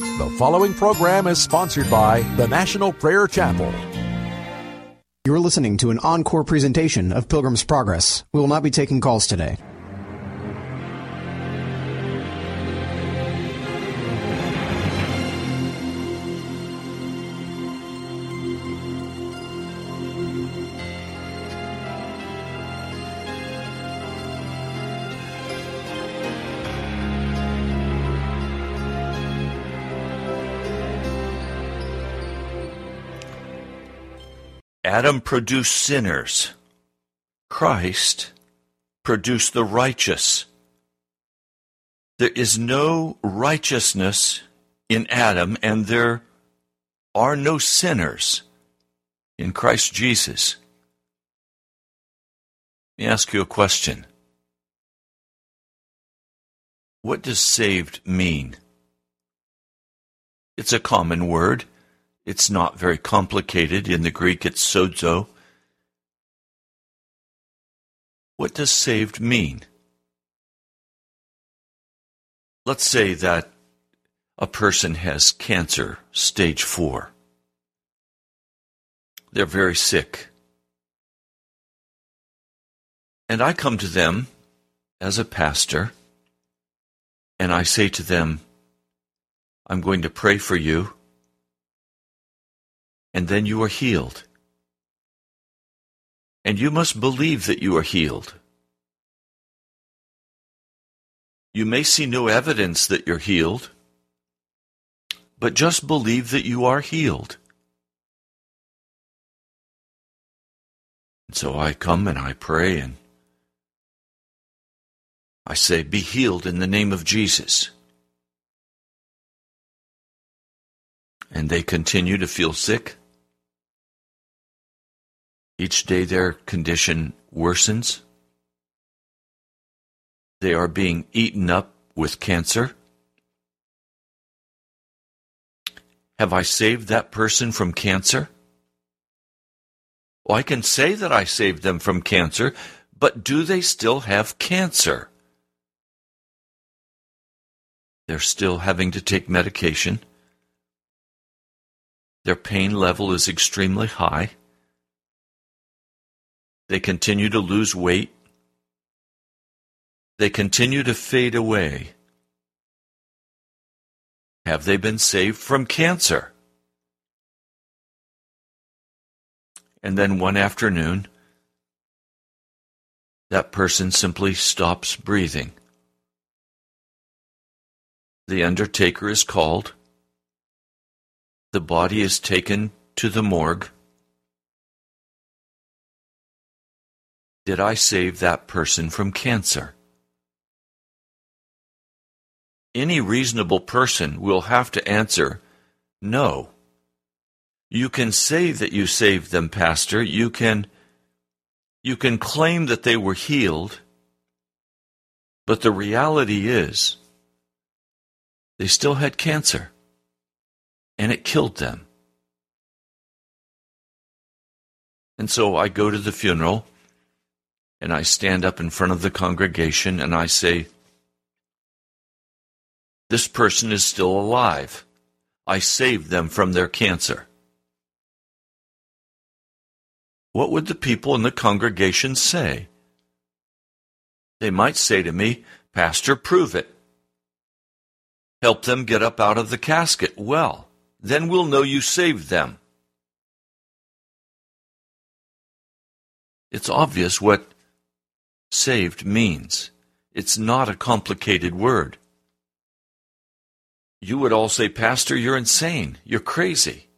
The following program is sponsored by the National Prayer Chapel. You're listening to an encore presentation of Pilgrim's Progress. We will not be taking calls today. Adam produced sinners. Christ produced the righteous. There is no righteousness in Adam, and there are no sinners in Christ Jesus. Let me ask you a question. What does saved mean? It's a common word. It's not very complicated. In the Greek, it's sozo. What does saved mean? Let's say that a person has cancer, stage four. They're very sick. And I come to them as a pastor, and I say to them, I'm going to pray for you and then you are healed. And you must believe that you are healed. You may see no evidence that you're healed, but just believe that you are healed. And so I come and I pray and I say, Be healed in the name of Jesus. And they continue to feel sick. Each day their condition worsens. They are being eaten up with cancer. Have I saved that person from cancer? Well, I can say that I saved them from cancer, but do they still have cancer? They're still having to take medication. Their pain level is extremely high. They continue to lose weight. They continue to fade away. Have they been saved from cancer? And then one afternoon, that person simply stops breathing. The undertaker is called. The body is taken to the morgue. Did I save that person from cancer? Any reasonable person will have to answer, no. You can say that you saved them, Pastor. You can, you can claim that they were healed. But the reality is, they still had cancer. And it killed them. And so I go to the funeral and I stand up in front of the congregation and I say, This person is still alive. I saved them from their cancer. What would the people in the congregation say? They might say to me, Pastor, prove it. Help them get up out of the casket. Well, then we'll know you saved them. It's obvious what saved means. It's not a complicated word. You would all say, Pastor, you're insane. You're crazy.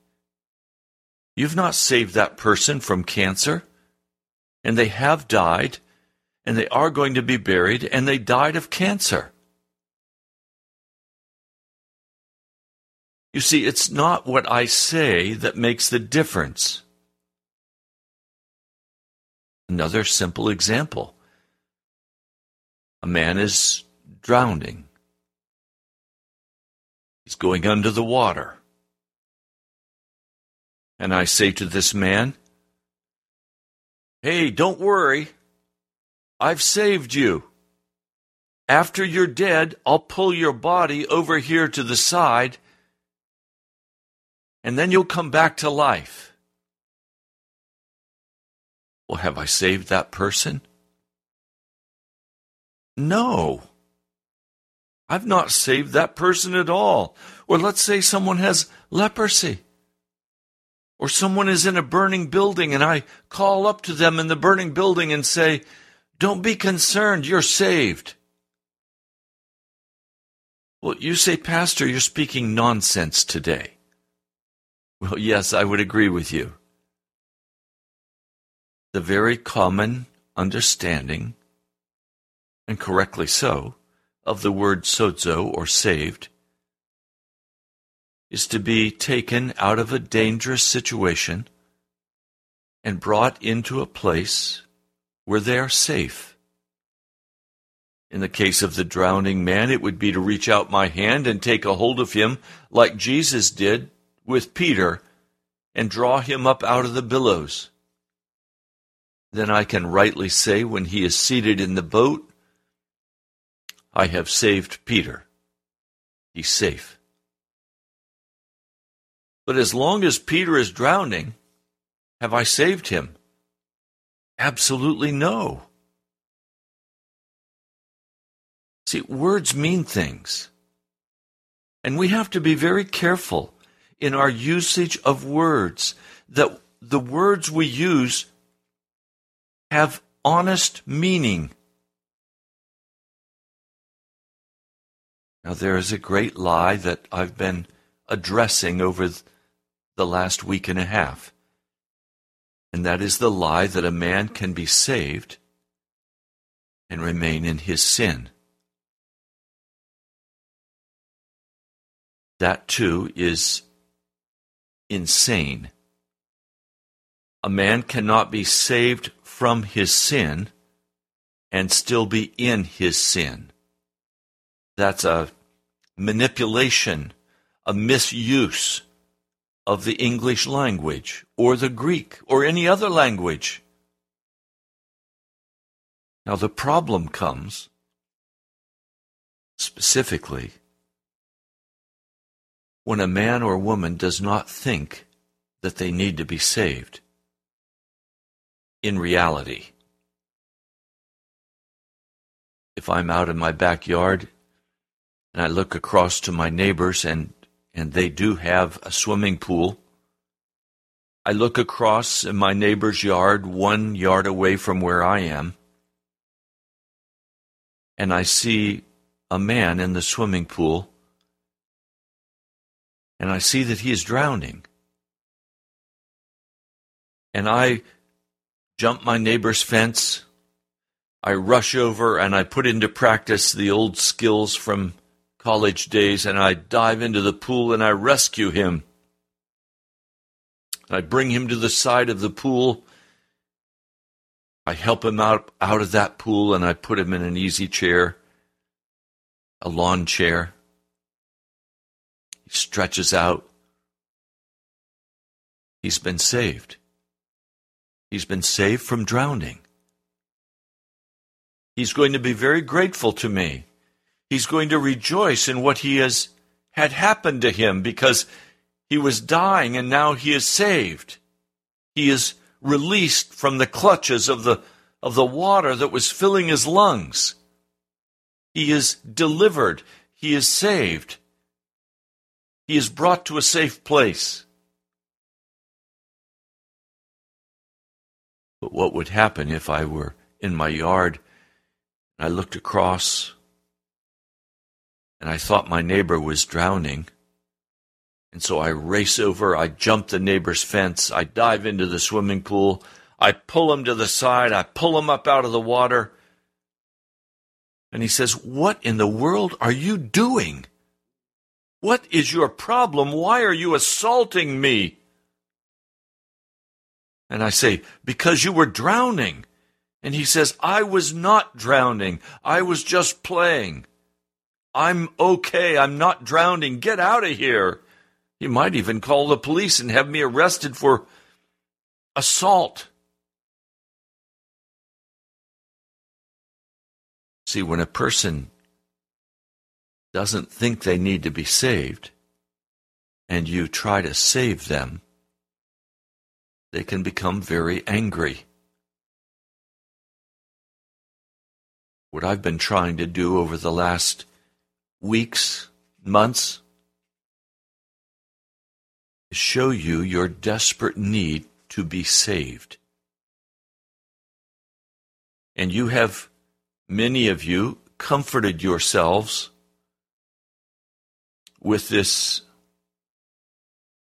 You've not saved that person from cancer, and they have died, and they are going to be buried, and they died of cancer. You see, it's not what I say that makes the difference. Another simple example. A man is drowning. He's going under the water. And I say to this man, Hey, don't worry. I've saved you. After you're dead, I'll pull your body over here to the side and then you'll come back to life. Well, have I saved that person? No. I've not saved that person at all. Or let's say someone has leprosy. Or someone is in a burning building and I call up to them in the burning building and say, Don't be concerned, you're saved. Well, you say, Pastor, you're speaking nonsense today. Well, yes, I would agree with you. The very common understanding, and correctly so, of the word sozo or saved is to be taken out of a dangerous situation and brought into a place where they are safe. In the case of the drowning man, it would be to reach out my hand and take a hold of him like Jesus did with Peter and draw him up out of the billows. Then I can rightly say, when he is seated in the boat, I have saved Peter. He's safe. But as long as Peter is drowning, have I saved him? Absolutely no. See, words mean things. And we have to be very careful in our usage of words that the words we use have honest meaning. Now, there is a great lie that I've been addressing over the last week and a half, and that is the lie that a man can be saved and remain in his sin. That too is insane. A man cannot be saved from his sin and still be in his sin. That's a manipulation, a misuse of the English language or the Greek or any other language. Now, the problem comes specifically when a man or woman does not think that they need to be saved in reality. If I'm out in my backyard and I look across to my neighbors and, and they do have a swimming pool. I look across in my neighbor's yard, one yard away from where I am, and I see a man in the swimming pool, and I see that he is drowning. And I jump my neighbor's fence. I rush over and I put into practice the old skills from college days and I dive into the pool and I rescue him. I bring him to the side of the pool. I help him out, out of that pool and I put him in an easy chair, a lawn chair. He stretches out. He's been saved. He's been saved from drowning. He's going to be very grateful to me. He's going to rejoice in what he has had happened to him because he was dying and now he is saved. He is released from the clutches of the, of the water that was filling his lungs. He is delivered. He is saved. He is brought to a safe place. But what would happen if I were in my yard and I looked across and I thought my neighbor was drowning. And so I race over, I jump the neighbor's fence, I dive into the swimming pool, I pull him to the side, I pull him up out of the water. And he says, What in the world are you doing? What is your problem? Why are you assaulting me? And I say, Because you were drowning. And he says, I was not drowning. I was just playing. I'm okay. I'm not drowning. Get out of here. He might even call the police and have me arrested for assault. See, when a person doesn't think they need to be saved and you try to save them, they can become very angry. What I've been trying to do over the last weeks, months, show you your desperate need to be saved. And you have, many of you, comforted yourselves with this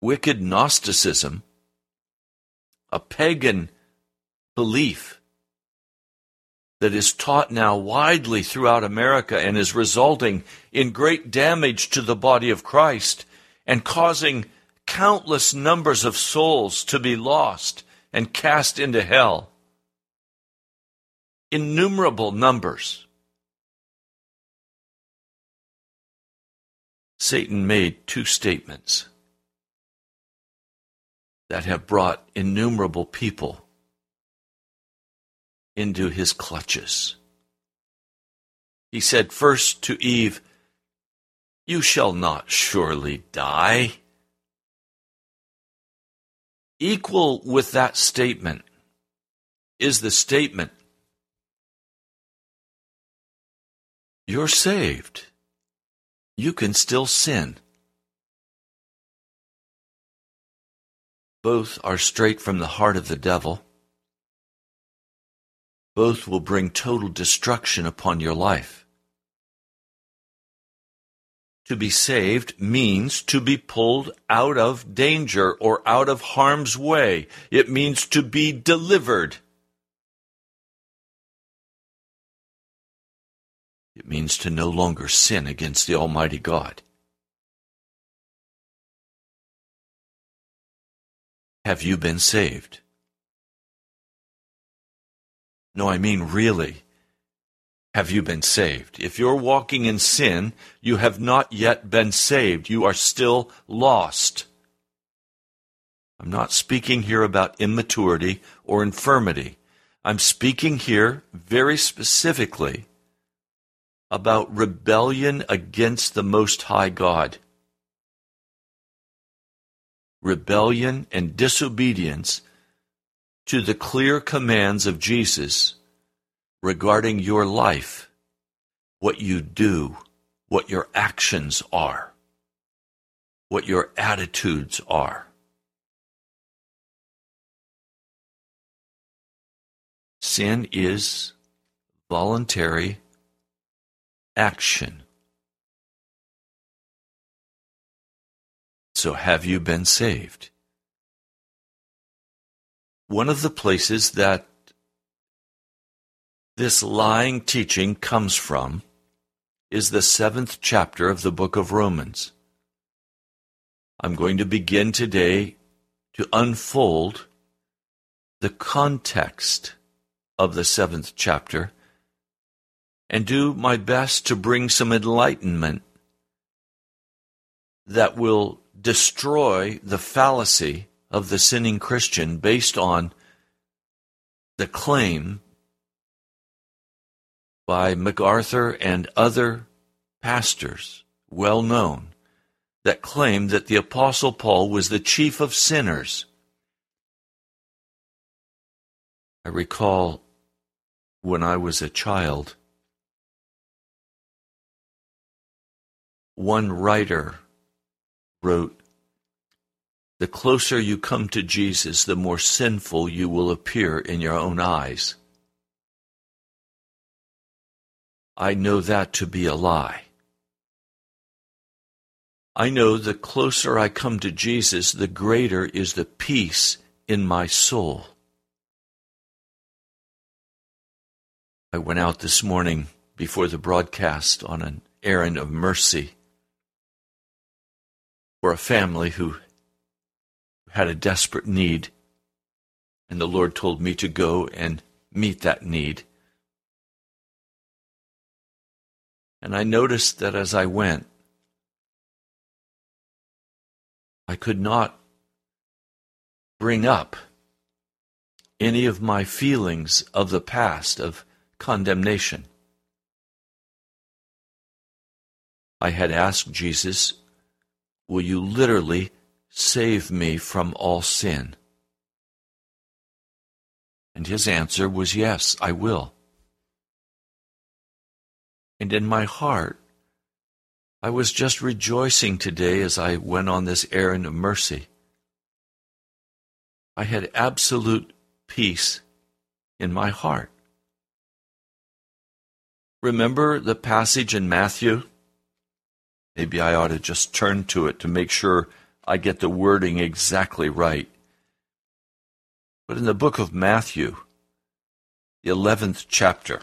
wicked Gnosticism, a pagan belief that is taught now widely throughout America and is resulting in great damage to the body of Christ and causing countless numbers of souls to be lost and cast into hell. Innumerable numbers. Satan made two statements that have brought innumerable people into his clutches. He said first to Eve, You shall not surely die. Equal with that statement is the statement, You're saved you can still sin. Both are straight from the heart of the devil. Both will bring total destruction upon your life. To be saved means to be pulled out of danger or out of harm's way. It means to be delivered. It means to no longer sin against the Almighty God. Have you been saved? No, I mean really. Have you been saved? If you're walking in sin, you have not yet been saved. You are still lost. I'm not speaking here about immaturity or infirmity. I'm speaking here very specifically about rebellion against the Most High God. Rebellion and disobedience to the clear commands of Jesus regarding your life, what you do, what your actions are, what your attitudes are. Sin is voluntary action. So, have you been saved? One of the places that this lying teaching comes from is the seventh chapter of the book of Romans. I'm going to begin today to unfold the context of the seventh chapter and do my best to bring some enlightenment that will destroy the fallacy of the sinning Christian based on the claim by MacArthur and other pastors, well known, that claim that the Apostle Paul was the chief of sinners. I recall when I was a child, One writer wrote, The closer you come to Jesus, the more sinful you will appear in your own eyes. I know that to be a lie. I know the closer I come to Jesus, the greater is the peace in my soul. I went out this morning before the broadcast on an errand of mercy for a family who had a desperate need, and the Lord told me to go and meet that need. And I noticed that as I went, I could not bring up any of my feelings of the past of condemnation. I had asked Jesus Will you literally save me from all sin? And his answer was, Yes, I will. And in my heart, I was just rejoicing today as I went on this errand of mercy. I had absolute peace in my heart. Remember the passage in Matthew? Maybe I ought to just turn to it to make sure I get the wording exactly right. But in the book of Matthew, the 11th chapter,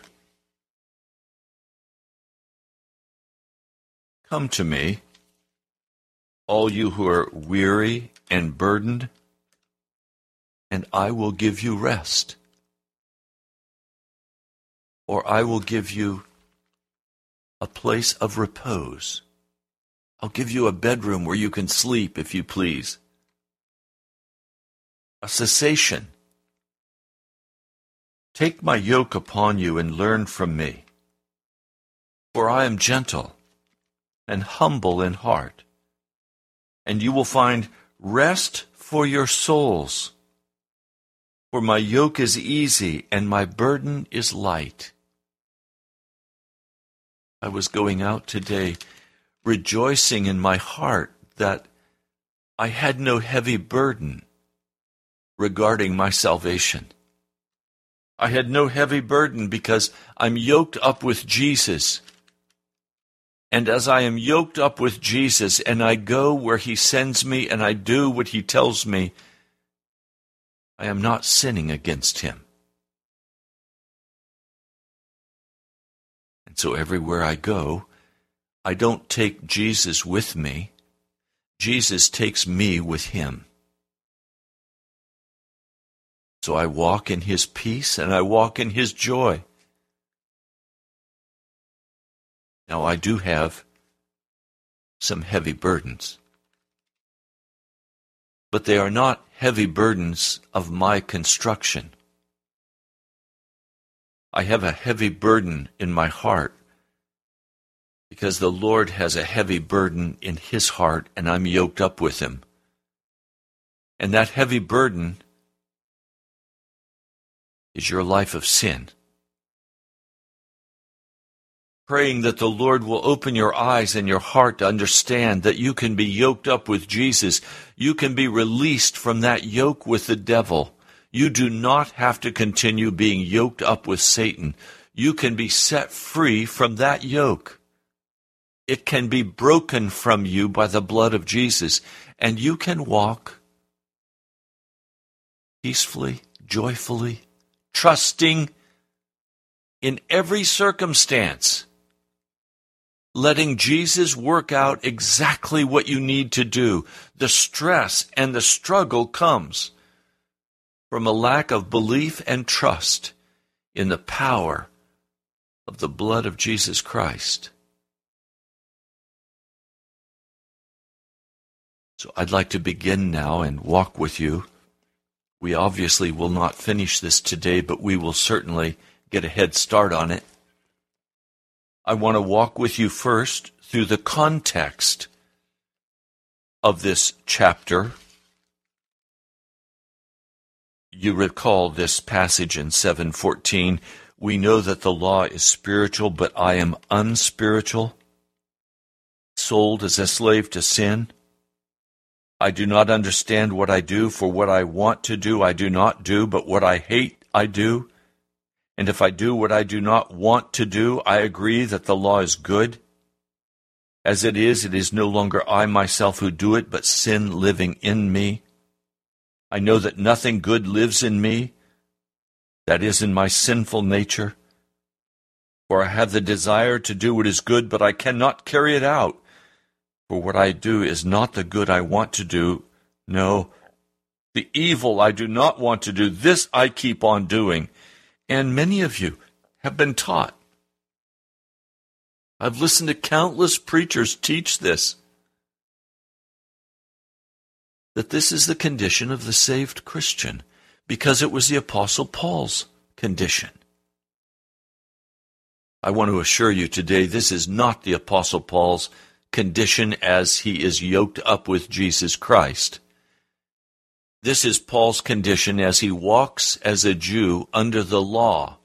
Come to me, all you who are weary and burdened, and I will give you rest. Or I will give you a place of repose. I'll give you a bedroom where you can sleep, if you please. A cessation. Take my yoke upon you and learn from me. For I am gentle and humble in heart, and you will find rest for your souls. For my yoke is easy and my burden is light. I was going out today rejoicing in my heart that I had no heavy burden regarding my salvation. I had no heavy burden because I'm yoked up with Jesus. And as I am yoked up with Jesus and I go where he sends me and I do what he tells me, I am not sinning against him. And so everywhere I go, I don't take Jesus with me. Jesus takes me with him. So I walk in his peace and I walk in his joy. Now I do have some heavy burdens but they are not heavy burdens of my construction. I have a heavy burden in my heart because the Lord has a heavy burden in his heart and I'm yoked up with him. And that heavy burden is your life of sin praying that the Lord will open your eyes and your heart to understand that you can be yoked up with Jesus. You can be released from that yoke with the devil. You do not have to continue being yoked up with Satan. You can be set free from that yoke. It can be broken from you by the blood of Jesus, and you can walk peacefully, joyfully, trusting in every circumstance letting Jesus work out exactly what you need to do. The stress and the struggle comes from a lack of belief and trust in the power of the blood of Jesus Christ. So I'd like to begin now and walk with you. We obviously will not finish this today, but we will certainly get a head start on it. I want to walk with you first through the context of this chapter. You recall this passage in 714. We know that the law is spiritual, but I am unspiritual, sold as a slave to sin. I do not understand what I do, for what I want to do I do not do, but what I hate I do. And if I do what I do not want to do, I agree that the law is good. As it is, it is no longer I myself who do it, but sin living in me. I know that nothing good lives in me, that is, in my sinful nature. For I have the desire to do what is good, but I cannot carry it out. For what I do is not the good I want to do. No, the evil I do not want to do, this I keep on doing and many of you have been taught. I've listened to countless preachers teach this that this is the condition of the saved Christian because it was the Apostle Paul's condition. I want to assure you today this is not the Apostle Paul's condition as he is yoked up with Jesus Christ. This is Paul's condition as he walks as a Jew under the law.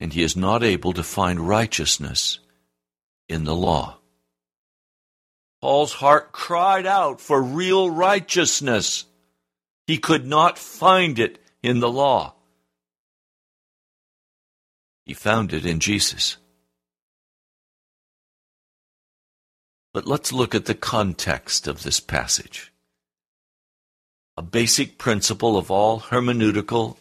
And he is not able to find righteousness in the law. Paul's heart cried out for real righteousness. He could not find it in the law. He found it in Jesus. But let's look at the context of this passage. A basic principle of all hermeneutical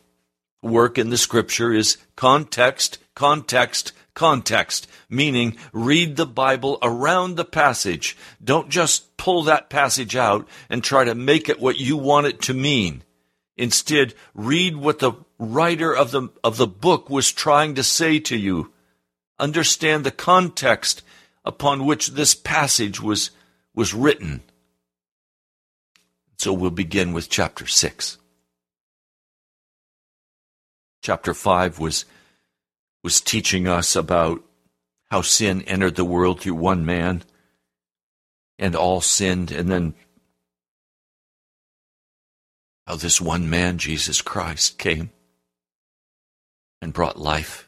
work in the scripture is context, context, context, meaning read the Bible around the passage. Don't just pull that passage out and try to make it what you want it to mean. Instead, read what the writer of the, of the book was trying to say to you. Understand the context upon which this passage was, was written. So we'll begin with chapter 6. Chapter 5 was, was teaching us about how sin entered the world through one man and all sinned, and then how this one man, Jesus Christ, came and brought life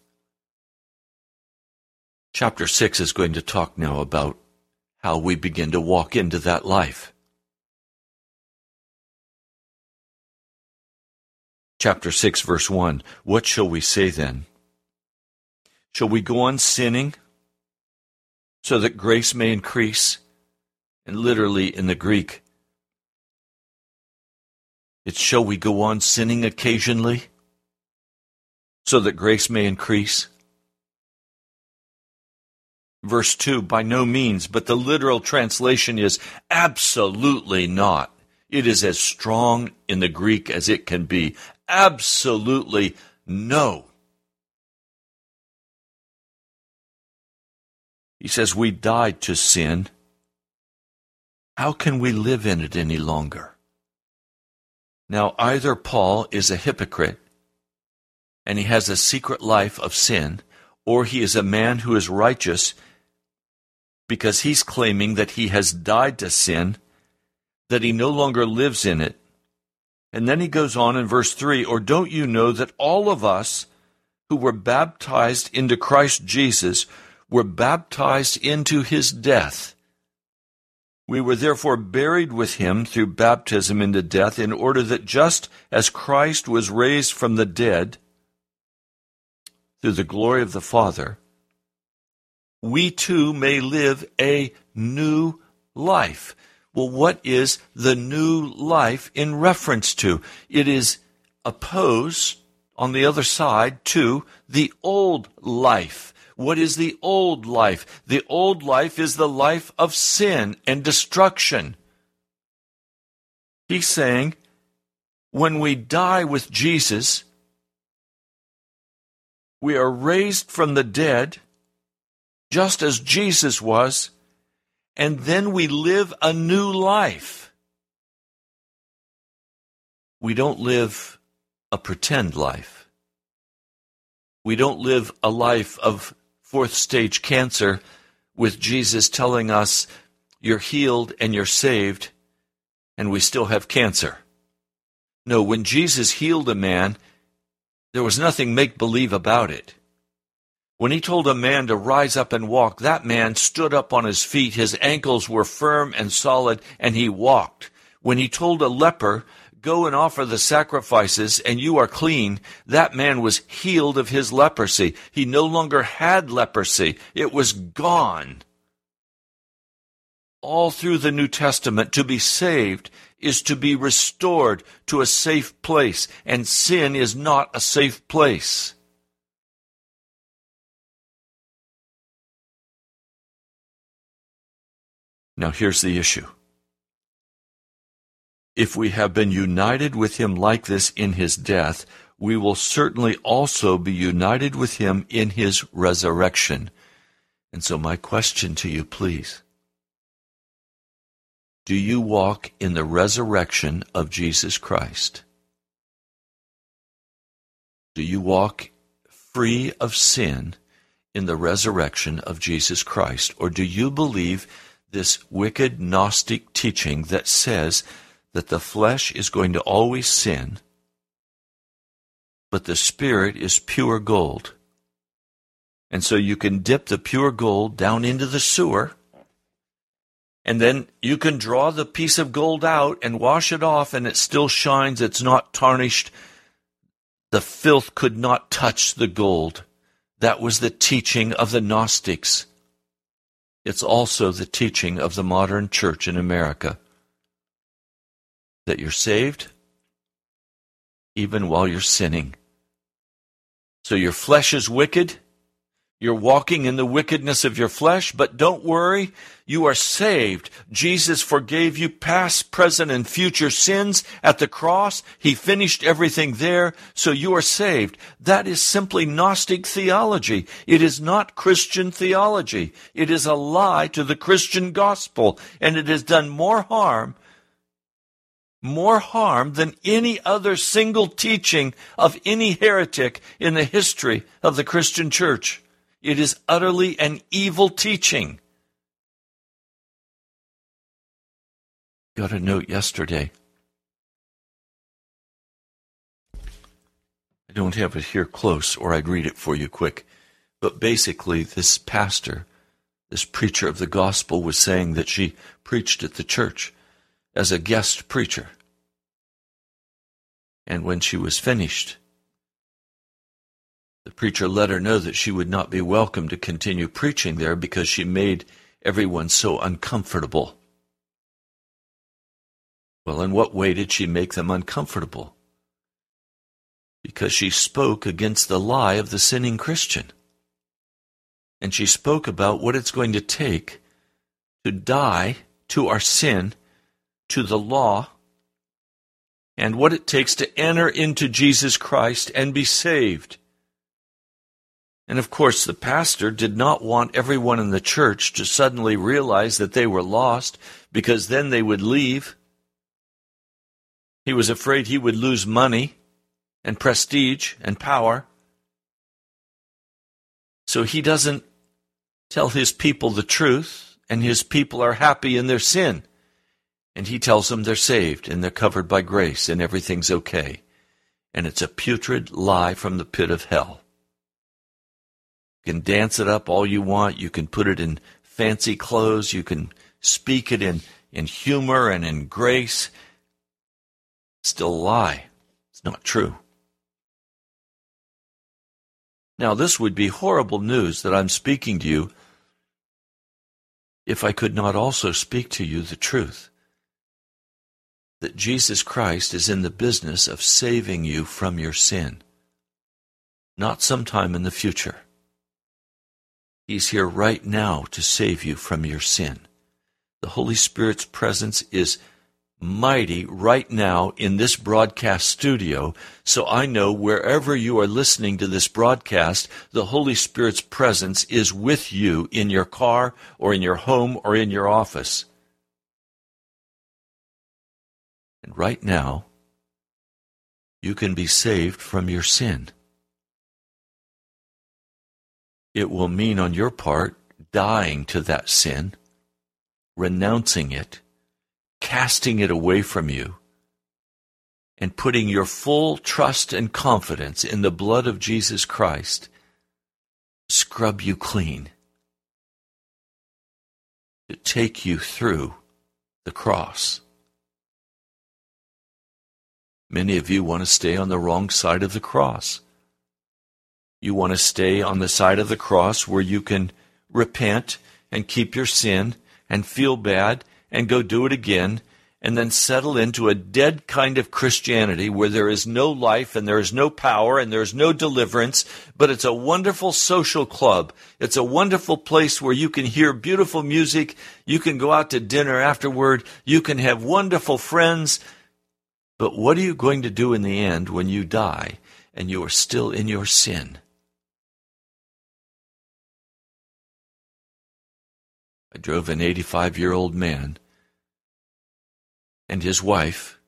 Chapter 6 is going to talk now about how we begin to walk into that life. Chapter 6, verse 1 What shall we say then? Shall we go on sinning so that grace may increase? And literally in the Greek, it's shall we go on sinning occasionally so that grace may increase? Verse 2 by no means, but the literal translation is absolutely not. It is as strong in the Greek as it can be. Absolutely no. He says, We died to sin. How can we live in it any longer? Now, either Paul is a hypocrite and he has a secret life of sin, or he is a man who is righteous because he's claiming that he has died to sin, that he no longer lives in it. And then he goes on in verse 3 Or don't you know that all of us who were baptized into Christ Jesus were baptized into his death? We were therefore buried with him through baptism into death, in order that just as Christ was raised from the dead through the glory of the Father, we too may live a new life. Well, what is the new life in reference to? It is opposed on the other side to the old life. What is the old life? The old life is the life of sin and destruction. He's saying, when we die with Jesus, we are raised from the dead just as Jesus was, and then we live a new life. We don't live a pretend life. We don't live a life of fourth stage cancer with Jesus telling us you're healed and you're saved, and we still have cancer. No, when Jesus healed a man, there was nothing make believe about it. When he told a man to rise up and walk, that man stood up on his feet. His ankles were firm and solid, and he walked. When he told a leper, Go and offer the sacrifices, and you are clean, that man was healed of his leprosy. He no longer had leprosy, it was gone. All through the New Testament, to be saved is to be restored to a safe place, and sin is not a safe place. Now, here's the issue. If we have been united with him like this in his death, we will certainly also be united with him in his resurrection. And so, my question to you, please do you walk in the resurrection of Jesus Christ? Do you walk free of sin in the resurrection of Jesus Christ? Or do you believe this wicked Gnostic teaching that says that the flesh is going to always sin, but the spirit is pure gold? And so you can dip the pure gold down into the sewer, and then you can draw the piece of gold out and wash it off, and it still shines. It's not tarnished. The filth could not touch the gold. That was the teaching of the Gnostics. It's also the teaching of the modern church in America that you're saved even while you're sinning. So your flesh is wicked you're walking in the wickedness of your flesh, but don't worry. You are saved. Jesus forgave you past, present, and future sins at the cross. He finished everything there, so you are saved. That is simply Gnostic theology. It is not Christian theology. It is a lie to the Christian gospel, and it has done more harm more harm than any other single teaching of any heretic in the history of the Christian church. It is utterly an evil teaching. Got a note yesterday. I don't have it here close, or I'd read it for you quick. But basically, this pastor, this preacher of the gospel, was saying that she preached at the church as a guest preacher. And when she was finished, the preacher let her know that she would not be welcome to continue preaching there because she made everyone so uncomfortable. Well, in what way did she make them uncomfortable? Because she spoke against the lie of the sinning Christian. And she spoke about what it's going to take to die to our sin, to the law, and what it takes to enter into Jesus Christ and be saved. And of course, the pastor did not want everyone in the church to suddenly realize that they were lost because then they would leave. He was afraid he would lose money and prestige and power. So he doesn't tell his people the truth, and his people are happy in their sin. And he tells them they're saved and they're covered by grace and everything's okay. And it's a putrid lie from the pit of hell can dance it up all you want. You can put it in fancy clothes. You can speak it in, in humor and in grace. Still a lie. It's not true. Now, this would be horrible news that I'm speaking to you if I could not also speak to you the truth that Jesus Christ is in the business of saving you from your sin, not sometime in the future. He's here right now to save you from your sin. The Holy Spirit's presence is mighty right now in this broadcast studio. So I know wherever you are listening to this broadcast, the Holy Spirit's presence is with you in your car or in your home or in your office. And right now, you can be saved from your sin. It will mean on your part dying to that sin, renouncing it, casting it away from you, and putting your full trust and confidence in the blood of Jesus Christ scrub you clean, to take you through the cross. Many of you want to stay on the wrong side of the cross. You want to stay on the side of the cross where you can repent and keep your sin and feel bad and go do it again and then settle into a dead kind of Christianity where there is no life and there is no power and there is no deliverance, but it's a wonderful social club. It's a wonderful place where you can hear beautiful music. You can go out to dinner afterward. You can have wonderful friends. But what are you going to do in the end when you die and you are still in your sin? I drove an 85 year old man and his wife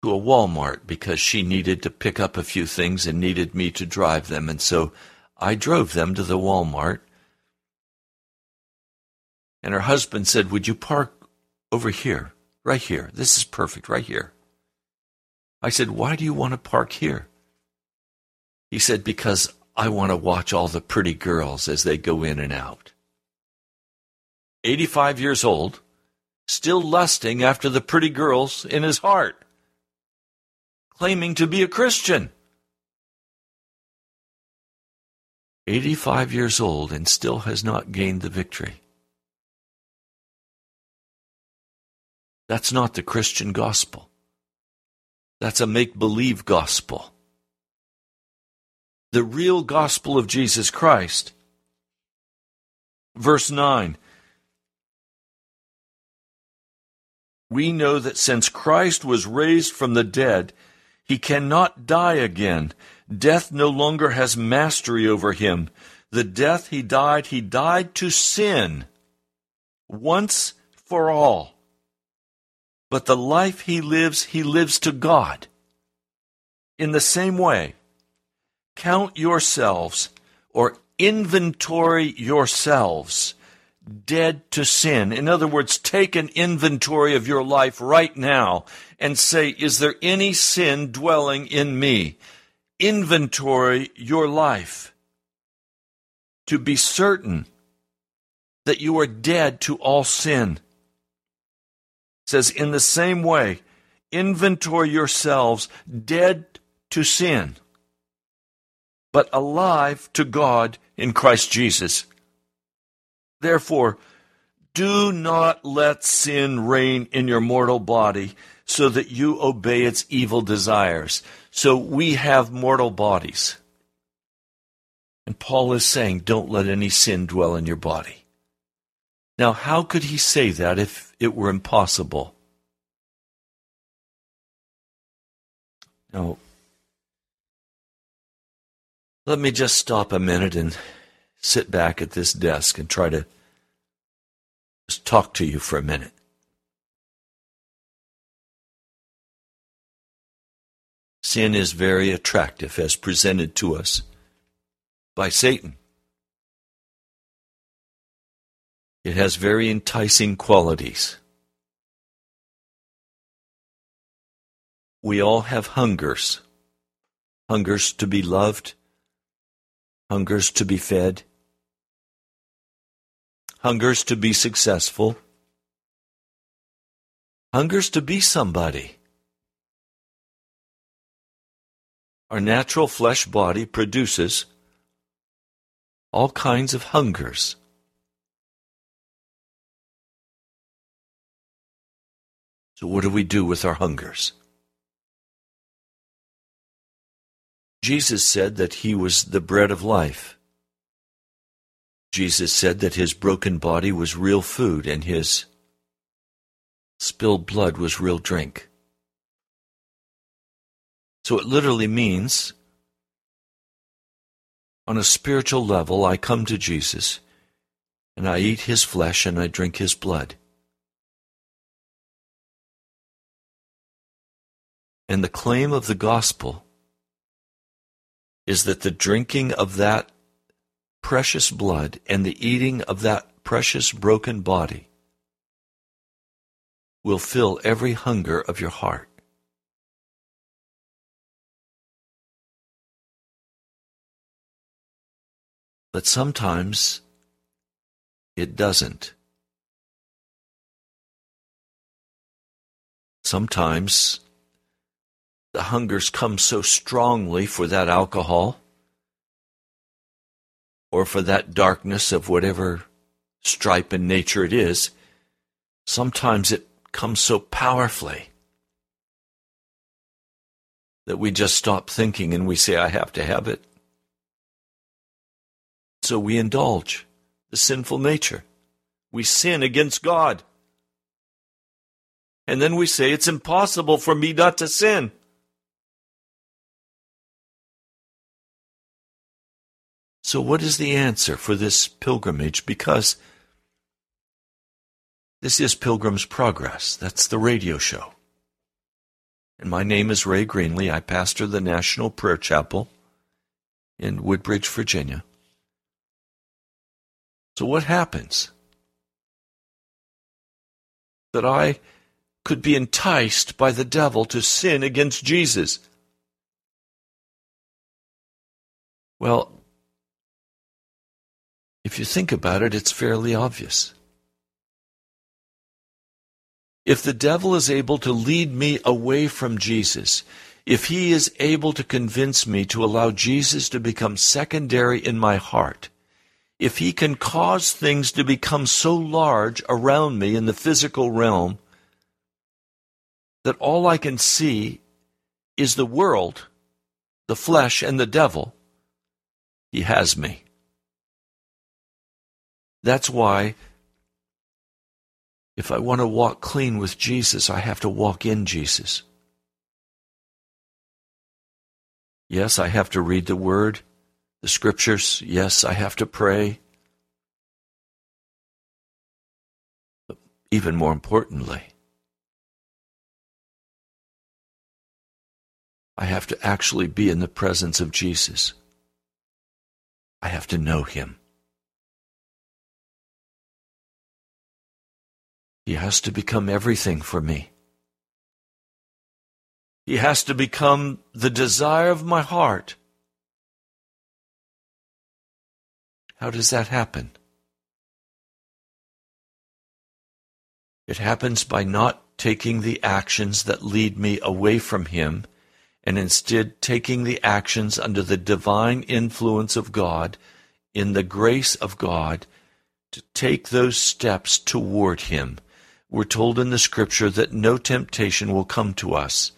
to a Walmart because she needed to pick up a few things and needed me to drive them. And so I drove them to the Walmart. And her husband said, Would you park over here? Right here. This is perfect, right here. I said, Why do you want to park here? He said, Because I want to watch all the pretty girls as they go in and out. 85 years old, still lusting after the pretty girls in his heart, claiming to be a Christian. 85 years old and still has not gained the victory. That's not the Christian gospel. That's a make believe gospel. The real gospel of Jesus Christ. Verse 9 We know that since Christ was raised from the dead, he cannot die again. Death no longer has mastery over him. The death he died, he died to sin once for all. But the life he lives, he lives to God. In the same way, count yourselves or inventory yourselves dead to sin. In other words, take an inventory of your life right now and say, Is there any sin dwelling in me? Inventory your life to be certain that you are dead to all sin. It says, In the same way, inventory yourselves dead to sin, but alive to God in Christ Jesus. Therefore, do not let sin reign in your mortal body so that you obey its evil desires. So we have mortal bodies. And Paul is saying, don't let any sin dwell in your body. Now, how could he say that if it were impossible? Now, let me just stop a minute and sit back at this desk and try to just talk to you for a minute. Sin is very attractive as presented to us by Satan. It has very enticing qualities. We all have hungers hungers to be loved, hungers to be fed, hungers to be successful, hungers to be somebody. Our natural flesh body produces all kinds of hungers. So, what do we do with our hungers? Jesus said that he was the bread of life. Jesus said that his broken body was real food and his spilled blood was real drink. So it literally means, on a spiritual level, I come to Jesus and I eat his flesh and I drink his blood. And the claim of the gospel is that the drinking of that precious blood and the eating of that precious broken body will fill every hunger of your heart. But sometimes it doesn't. Sometimes the hungers come so strongly for that alcohol or for that darkness of whatever stripe and nature it is, sometimes it comes so powerfully that we just stop thinking and we say, I have to have it. So we indulge the sinful nature. We sin against God. And then we say, It's impossible for me not to sin. So, what is the answer for this pilgrimage? Because this is Pilgrim's Progress. That's the radio show. And my name is Ray Greenley. I pastor the National Prayer Chapel in Woodbridge, Virginia. So, what happens? That I could be enticed by the devil to sin against Jesus. Well, if you think about it, it's fairly obvious. If the devil is able to lead me away from Jesus, if he is able to convince me to allow Jesus to become secondary in my heart, if he can cause things to become so large around me in the physical realm that all I can see is the world, the flesh, and the devil, he has me. That's why if I want to walk clean with Jesus, I have to walk in Jesus. Yes, I have to read the Word the scriptures. Yes, I have to pray. But even more importantly, I have to actually be in the presence of Jesus. I have to know him. He has to become everything for me. He has to become the desire of my heart. How does that happen? It happens by not taking the actions that lead me away from Him and instead taking the actions under the divine influence of God, in the grace of God, to take those steps toward Him. We're told in the Scripture that no temptation will come to us,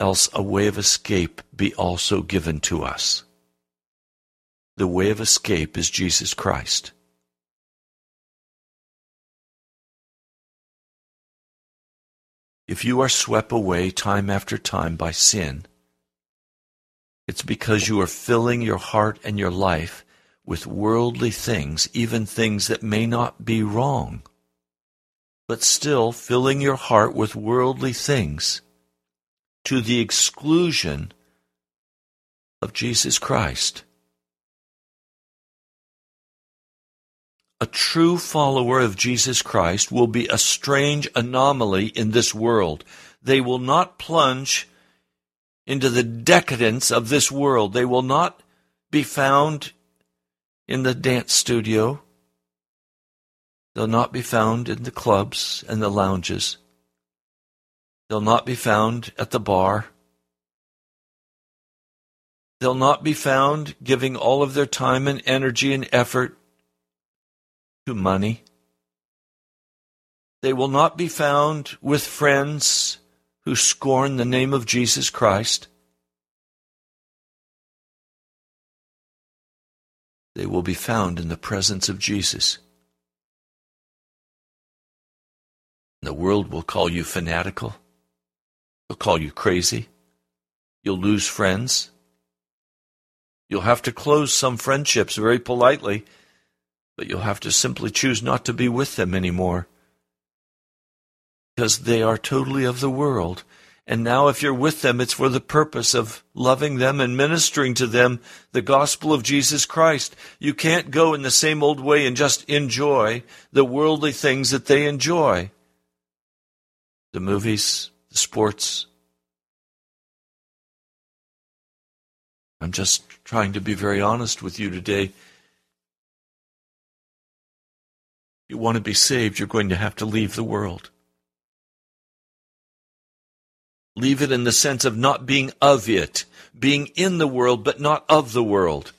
else a way of escape be also given to us. The way of escape is Jesus Christ. If you are swept away time after time by sin, it's because you are filling your heart and your life with worldly things, even things that may not be wrong, but still filling your heart with worldly things to the exclusion of Jesus Christ. A true follower of Jesus Christ will be a strange anomaly in this world. They will not plunge into the decadence of this world. They will not be found in the dance studio. They'll not be found in the clubs and the lounges. They'll not be found at the bar. They'll not be found giving all of their time and energy and effort to money. They will not be found with friends who scorn the name of Jesus Christ. They will be found in the presence of Jesus. The world will call you fanatical. They'll call you crazy. You'll lose friends. You'll have to close some friendships very politely but you'll have to simply choose not to be with them anymore. Because they are totally of the world. And now, if you're with them, it's for the purpose of loving them and ministering to them the gospel of Jesus Christ. You can't go in the same old way and just enjoy the worldly things that they enjoy the movies, the sports. I'm just trying to be very honest with you today. you want to be saved, you're going to have to leave the world. Leave it in the sense of not being of it, being in the world, but not of the world.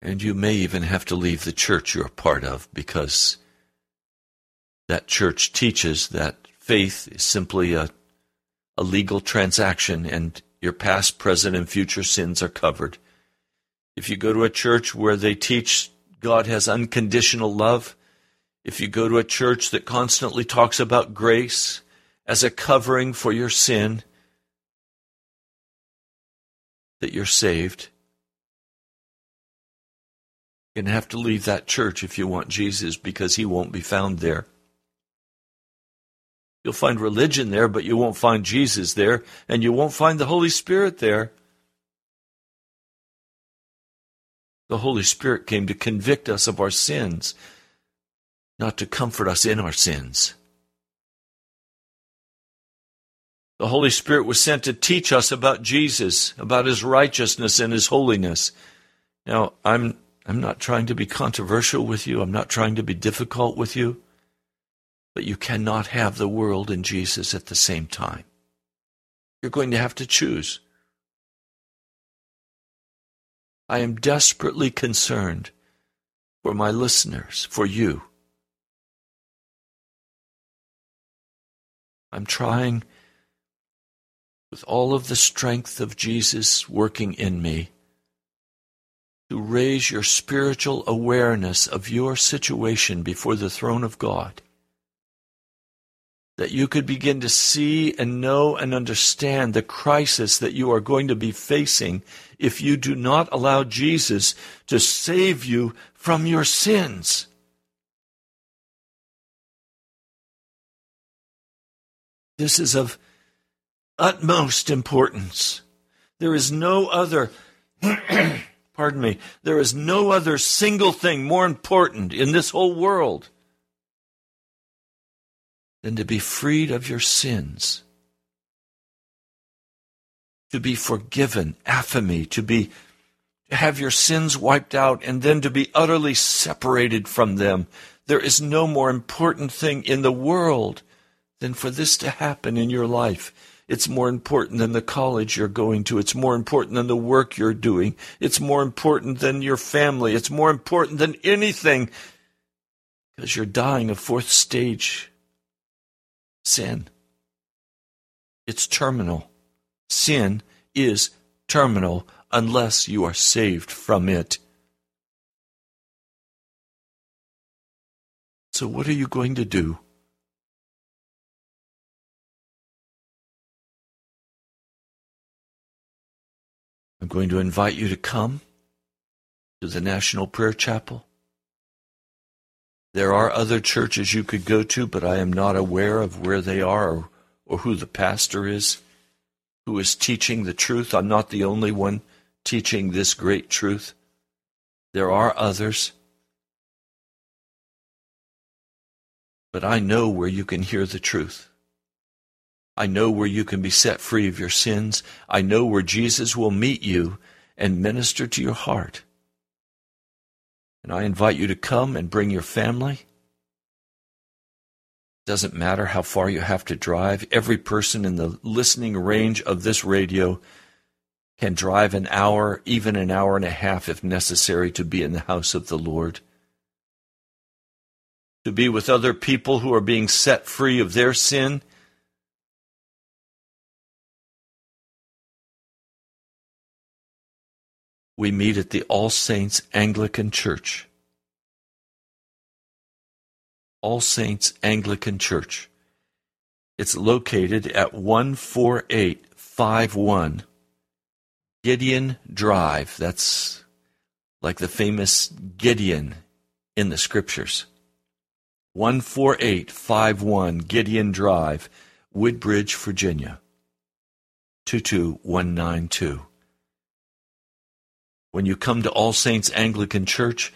And you may even have to leave the church you're a part of because that church teaches that faith is simply a, a legal transaction and your past, present, and future sins are covered. If you go to a church where they teach God has unconditional love, if you go to a church that constantly talks about grace as a covering for your sin, that you're saved, you're going to have to leave that church if you want Jesus because he won't be found there. You'll find religion there, but you won't find Jesus there, and you won't find the Holy Spirit there. The Holy Spirit came to convict us of our sins, not to comfort us in our sins. The Holy Spirit was sent to teach us about Jesus, about his righteousness and his holiness. Now, I'm, I'm not trying to be controversial with you, I'm not trying to be difficult with you, but you cannot have the world and Jesus at the same time. You're going to have to choose. I am desperately concerned for my listeners, for you. I'm trying with all of the strength of Jesus working in me, to raise your spiritual awareness of your situation before the throne of God. That you could begin to see and know and understand the crisis that you are going to be facing if you do not allow Jesus to save you from your sins. This is of utmost importance. There is no other, pardon me, there is no other single thing more important in this whole world than to be freed of your sins, to be forgiven, aphiemi, to be to have your sins wiped out and then to be utterly separated from them. There is no more important thing in the world than for this to happen in your life. It's more important than the college you're going to. It's more important than the work you're doing. It's more important than your family. It's more important than anything because you're dying of fourth stage sin. It's terminal. Sin is terminal unless you are saved from it. So, what are you going to do? I'm going to invite you to come to the National Prayer Chapel. There are other churches you could go to, but I am not aware of where they are or, who the pastor is who is teaching the truth. I'm not the only one teaching this great truth. There are others. But I know where you can hear the truth. I know where you can be set free of your sins. I know where Jesus will meet you and minister to your heart. And I invite you to come and bring your family. Doesn't matter how far you have to drive. Every person in the listening range of this radio can drive an hour, even an hour and a half if necessary, to be in the house of the Lord. To be with other people who are being set free of their sin we meet at the All Saints Anglican Church. All Saints Anglican Church. It's located at 14851 Gideon Drive. That's like the famous Gideon in the scriptures. 14851 Gideon Drive, Woodbridge, Virginia. 22192. When you come to All Saints Anglican Church,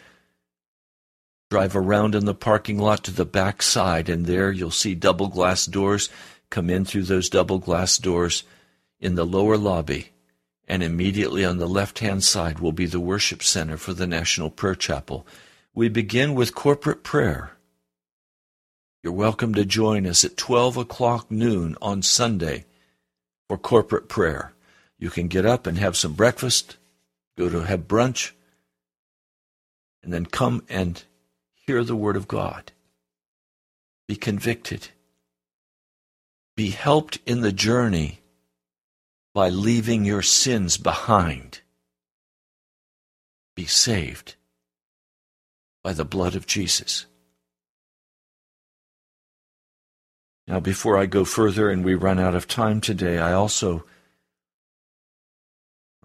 drive around in the parking lot to the back side, and there you'll see double glass doors. Come in through those double glass doors in the lower lobby, and immediately on the left hand side will be the worship center for the National Prayer Chapel. We begin with corporate prayer. You're welcome to join us at 12 o'clock noon on Sunday for corporate prayer. You can get up and have some breakfast go to have brunch, and then come and hear the Word of God. Be convicted. Be helped in the journey by leaving your sins behind. Be saved by the blood of Jesus. Now, before I go further and we run out of time today, I also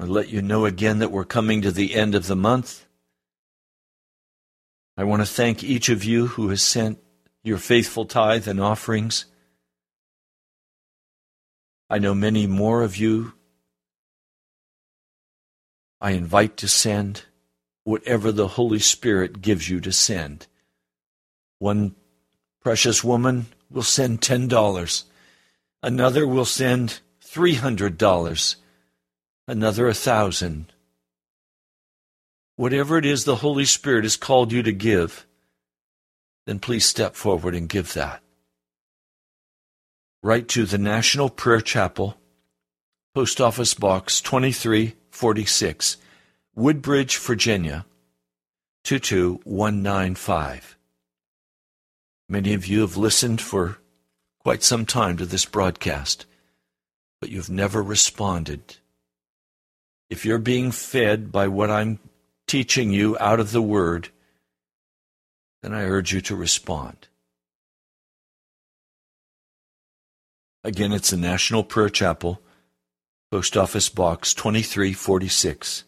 I'll let you know again that we're coming to the end of the month. I want to thank each of you who has sent your faithful tithe and offerings. I know many more of you I invite to send. whatever the Holy Spirit gives you to send. One precious woman will send $10. Another will send $300. Another a thousand. Whatever it is the Holy Spirit has called you to give, then please step forward and give that. Write to the National Prayer Chapel, Post Office Box 2346, Woodbridge, Virginia 22195. Many of you have listened for quite some time to this broadcast, but you've never responded. If you're being fed by what I'm teaching you out of the Word, then I urge you to respond. Again, it's the National Prayer Chapel, Post Office Box 2346,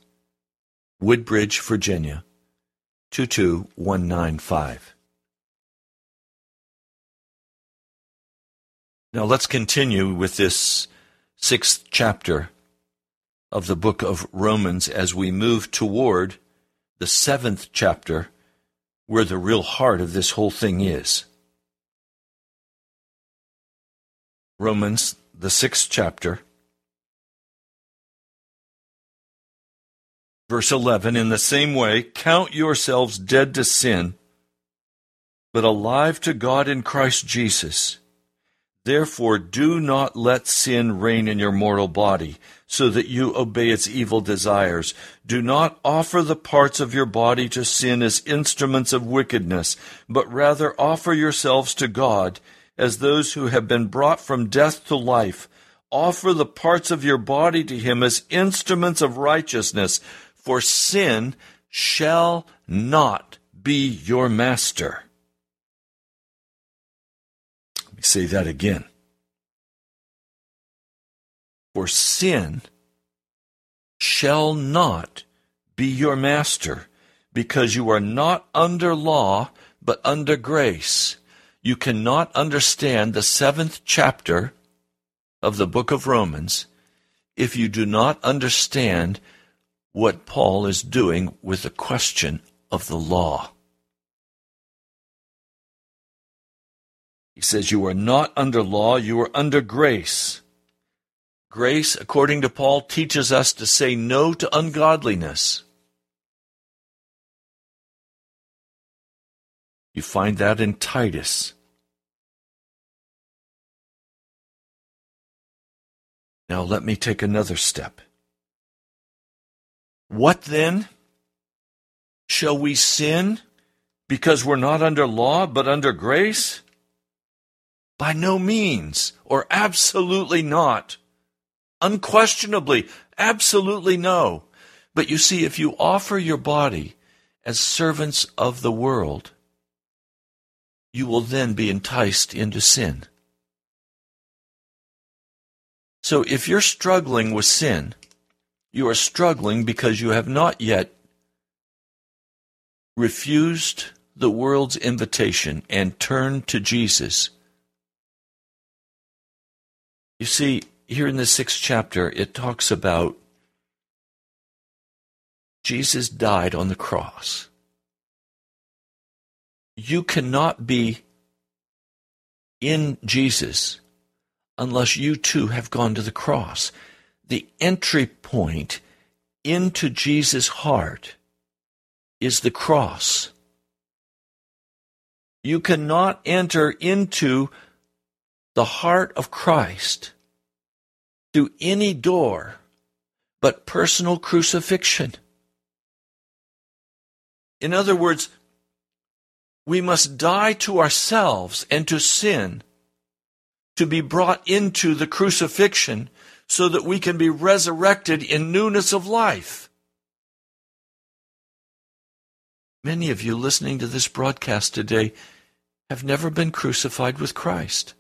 Woodbridge, Virginia 22195. Now let's continue with this sixth chapter of the book of Romans as we move toward the seventh chapter where the real heart of this whole thing is. Romans, the sixth chapter, verse 11 In the same way, count yourselves dead to sin, but alive to God in Christ Jesus. Therefore, do not let sin reign in your mortal body, so that you obey its evil desires. Do not offer the parts of your body to sin as instruments of wickedness, but rather offer yourselves to God as those who have been brought from death to life. Offer the parts of your body to Him as instruments of righteousness, for sin shall not be your master. Let me say that again. For sin shall not be your master, because you are not under law, but under grace. You cannot understand the seventh chapter of the book of Romans if you do not understand what Paul is doing with the question of the law. He says, You are not under law, you are under grace. Grace, according to Paul, teaches us to say no to ungodliness. You find that in Titus. Now let me take another step. What then? Shall we sin because we're not under law but under grace? By no means, or absolutely not. Unquestionably, absolutely no. But you see, if you offer your body as servants of the world, you will then be enticed into sin. So if you're struggling with sin, you are struggling because you have not yet refused the world's invitation and turned to Jesus you see, here in the sixth chapter, it talks about Jesus died on the cross. You cannot be in Jesus unless you too have gone to the cross. The entry point into Jesus' heart is the cross. You cannot enter into the heart of Christ through any door but personal crucifixion. In other words, we must die to ourselves and to sin to be brought into the crucifixion so that we can be resurrected in newness of life. Many of you listening to this broadcast today have never been crucified with Christ.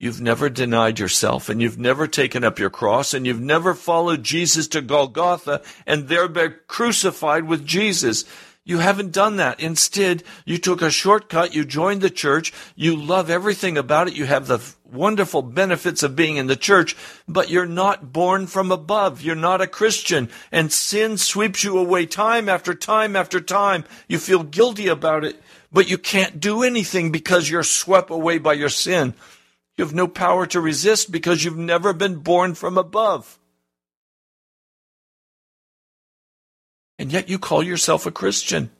You've never denied yourself and you've never taken up your cross and you've never followed Jesus to Golgotha and there been crucified with Jesus. You haven't done that. Instead, you took a shortcut. You joined the church. You love everything about it. You have the wonderful benefits of being in the church, but you're not born from above. You're not a Christian. And sin sweeps you away time after time after time. You feel guilty about it, but you can't do anything because you're swept away by your sin. You have no power to resist because you've never been born from above. and yet you call yourself a Christian.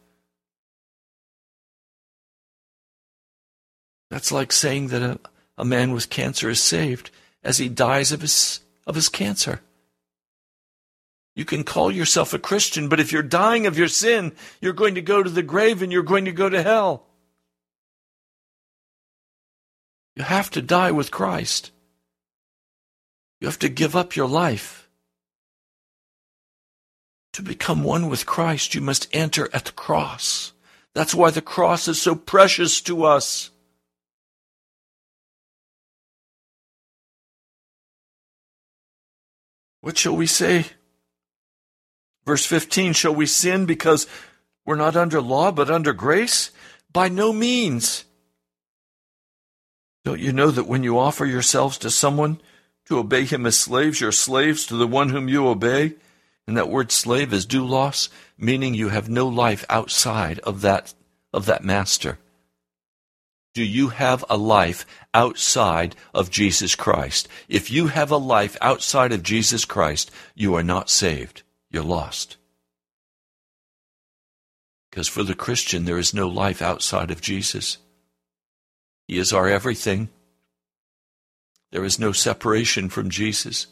That's like saying that a, a man with cancer is saved as he dies of his, of his cancer. You can call yourself a Christian, but if you're dying of your sin, you're going to go to the grave and you're going to go to hell. You have to die with Christ. You have to give up your life. To become one with Christ, you must enter at the cross. That's why the cross is so precious to us. What shall we say? Verse 15 Shall we sin because we're not under law but under grace? By no means. Don't you know that when you offer yourselves to someone to obey him as slaves, you're slaves to the one whom you obey? And that word slave is doulos, meaning you have no life outside of that, of that master. Do you have a life outside of Jesus Christ? If you have a life outside of Jesus Christ, you are not saved. You're lost. Because for the Christian, there is no life outside of Jesus. He is our everything. There is no separation from Jesus.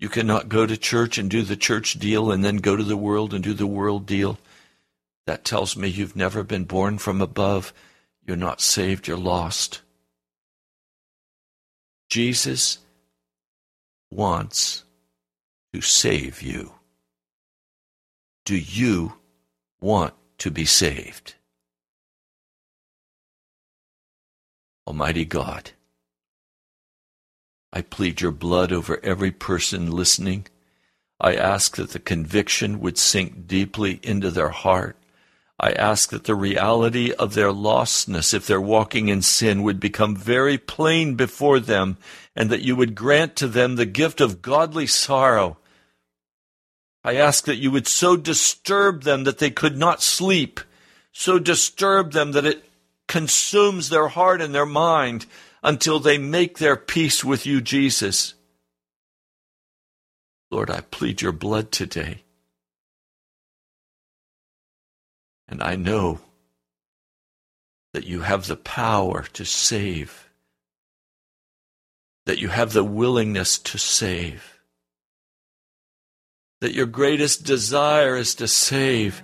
You cannot go to church and do the church deal and then go to the world and do the world deal. That tells me you've never been born from above. You're not saved, you're lost. Jesus wants to save you. Do you want to be saved? Almighty God, I plead your blood over every person listening. I ask that the conviction would sink deeply into their heart. I ask that the reality of their lostness, if they're walking in sin, would become very plain before them, and that you would grant to them the gift of godly sorrow. I ask that you would so disturb them that they could not sleep, so disturb them that it consumes their heart and their mind, until they make their peace with you, Jesus. Lord, I plead your blood today. And I know that you have the power to save, that you have the willingness to save, that your greatest desire is to save.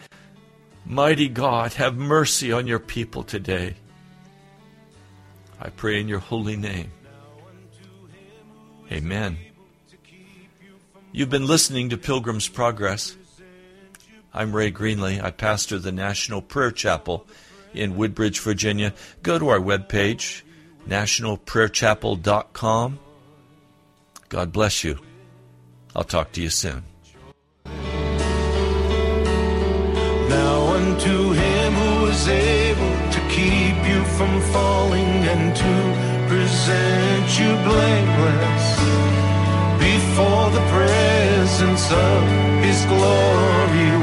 Mighty God, have mercy on your people today. I pray in your holy name. Amen. You've been listening to Pilgrim's Progress. I'm Ray Greenley. I pastor the National Prayer Chapel in Woodbridge, Virginia. Go to our webpage, nationalprayerchapel.com. God bless you. I'll talk to you soon. Unto him who is able to keep you from falling and to present you blameless before the presence of his glory